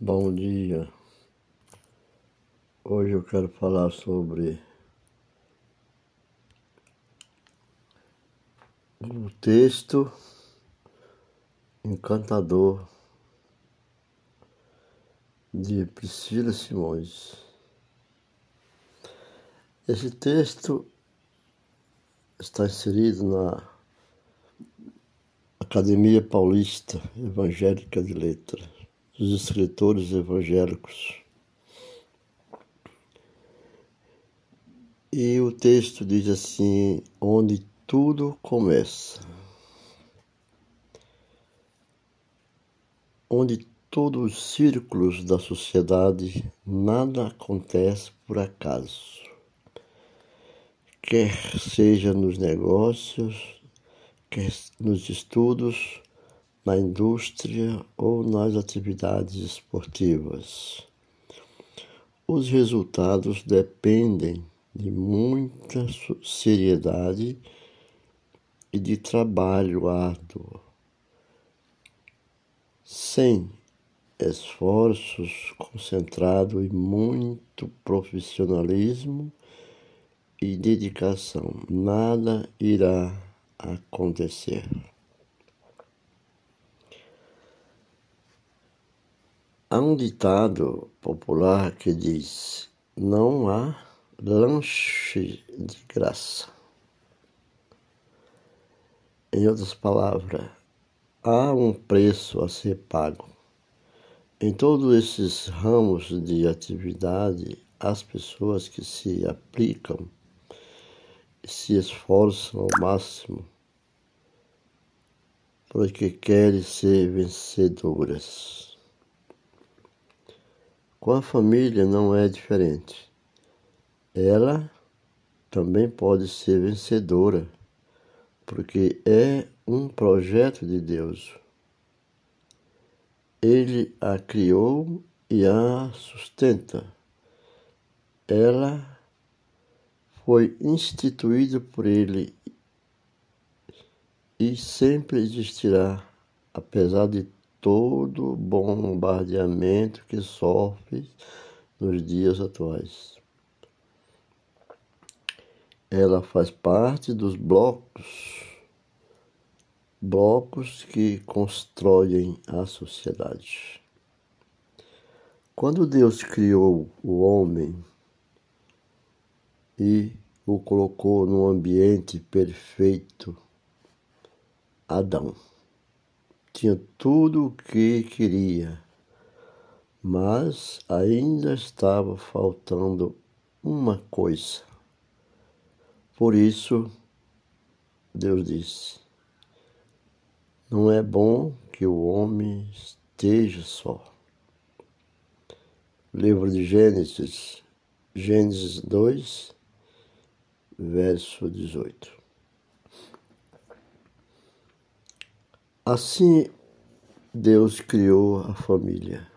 Bom dia. Hoje eu quero falar sobre o texto encantador de Priscila Simões. Esse texto está inserido na Academia Paulista Evangélica de Letras dos escritores evangélicos. E o texto diz assim: onde tudo começa. Onde todos os círculos da sociedade nada acontece por acaso. Quer seja nos negócios, quer nos estudos, na indústria ou nas atividades esportivas. Os resultados dependem de muita seriedade e de trabalho árduo. Sem esforços concentrados e muito profissionalismo e dedicação, nada irá acontecer. Há um ditado popular que diz: não há lanche de graça. Em outras palavras, há um preço a ser pago. Em todos esses ramos de atividade, as pessoas que se aplicam se esforçam ao máximo porque querem ser vencedoras. Com a família não é diferente. Ela também pode ser vencedora, porque é um projeto de Deus. Ele a criou e a sustenta. Ela foi instituída por ele e sempre existirá, apesar de todo bombardeamento que sofre nos dias atuais. Ela faz parte dos blocos, blocos que constroem a sociedade. Quando Deus criou o homem e o colocou num ambiente perfeito, Adão tinha tudo o que queria, mas ainda estava faltando uma coisa. Por isso, Deus disse: Não é bom que o homem esteja só. Livro de Gênesis, Gênesis 2, verso 18. Assim, Deus criou a família.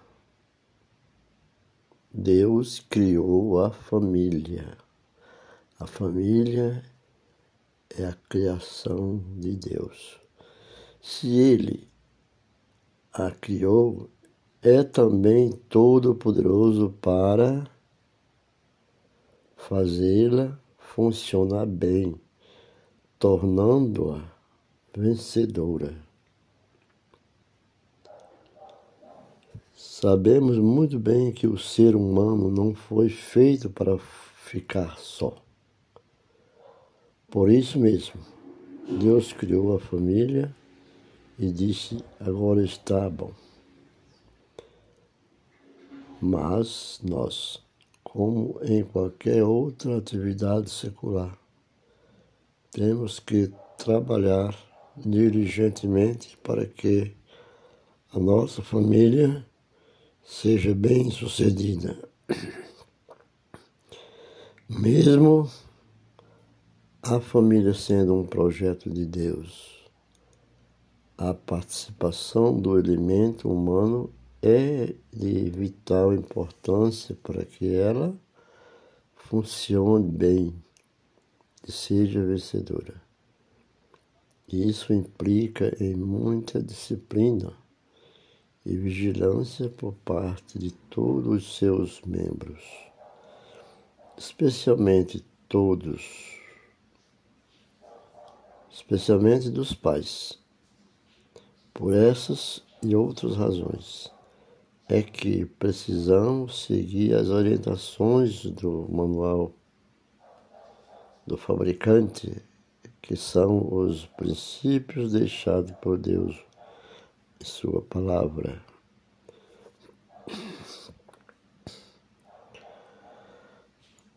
Deus criou a família. A família é a criação de Deus. Se Ele a criou, é também todo-poderoso para fazê-la funcionar bem, tornando-a vencedora. Sabemos muito bem que o ser humano não foi feito para ficar só. Por isso mesmo, Deus criou a família e disse: agora está bom. Mas nós, como em qualquer outra atividade secular, temos que trabalhar diligentemente para que a nossa família seja bem sucedida. Mesmo a família sendo um projeto de Deus, a participação do elemento humano é de vital importância para que ela funcione bem e seja vencedora. Isso implica em muita disciplina e vigilância por parte de todos os seus membros, especialmente todos, especialmente dos pais. Por essas e outras razões é que precisamos seguir as orientações do manual do fabricante, que são os princípios deixados por Deus sua palavra.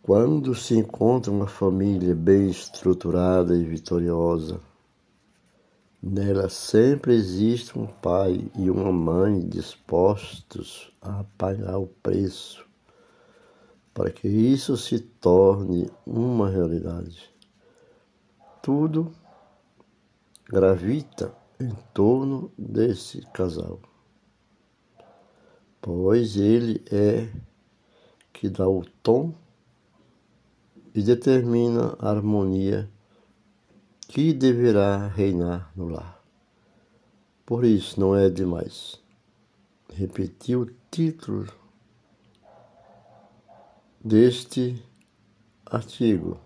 Quando se encontra uma família bem estruturada e vitoriosa, nela sempre existe um pai e uma mãe dispostos a pagar o preço para que isso se torne uma realidade. Tudo gravita em torno desse casal, pois ele é que dá o tom e determina a harmonia que deverá reinar no lar. Por isso não é demais repetir o título deste artigo,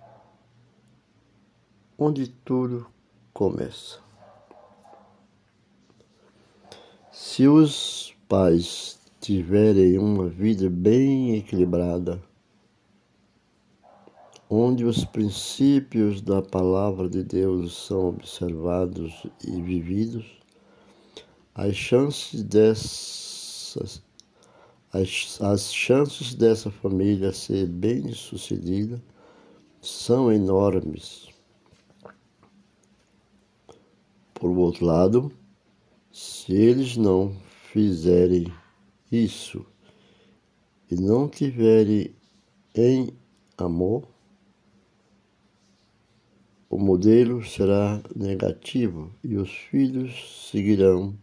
onde tudo começa. Se os pais tiverem uma vida bem equilibrada, onde os princípios da palavra de Deus são observados e vividos, as chances dessas as, as chances dessa família ser bem sucedida são enormes. Por outro lado, se eles não fizerem isso e não tiverem em amor, o modelo será negativo e os filhos seguirão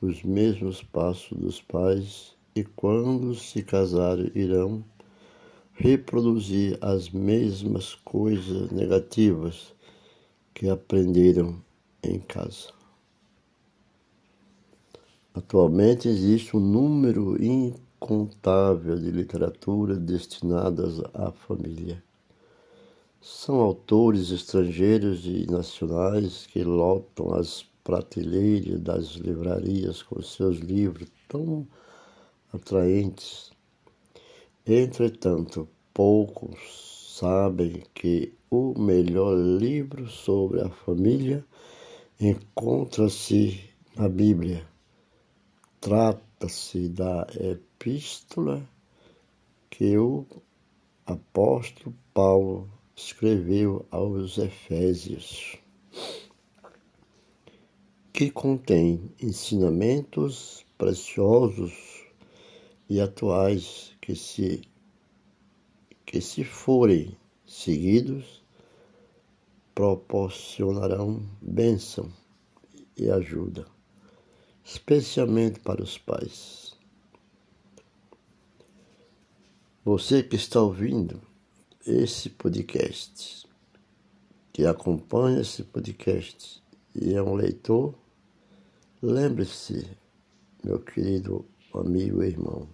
os mesmos passos dos pais e, quando se casarem, irão reproduzir as mesmas coisas negativas que aprenderam em casa. Atualmente existe um número incontável de literaturas destinadas à família. São autores estrangeiros e nacionais que lotam as prateleiras das livrarias com seus livros tão atraentes. Entretanto, poucos sabem que o melhor livro sobre a família encontra-se na Bíblia. Trata-se da epístola que o apóstolo Paulo escreveu aos Efésios, que contém ensinamentos preciosos e atuais que se que se forem seguidos proporcionarão bênção e ajuda especialmente para os pais. Você que está ouvindo esse podcast, que acompanha esse podcast e é um leitor, lembre-se, meu querido amigo e irmão,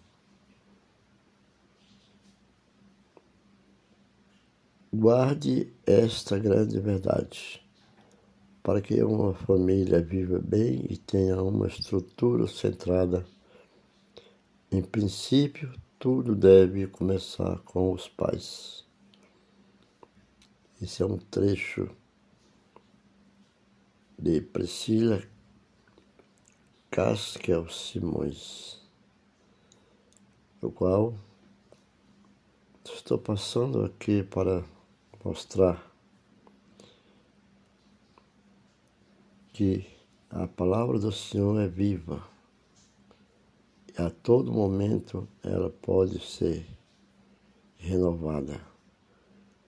guarde esta grande verdade para que uma família viva bem e tenha uma estrutura centrada. Em princípio, tudo deve começar com os pais. Esse é um trecho de Priscila Caskel Simões, o qual estou passando aqui para mostrar que a palavra do Senhor é viva. E a todo momento ela pode ser renovada,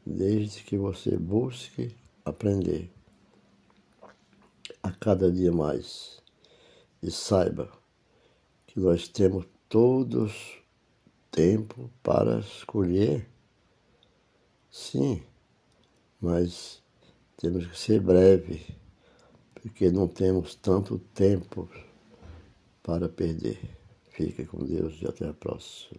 desde que você busque aprender a cada dia mais. E saiba que nós temos todos tempo para escolher, sim, mas temos que ser breve porque não temos tanto tempo para perder. Fique com Deus e até a próxima.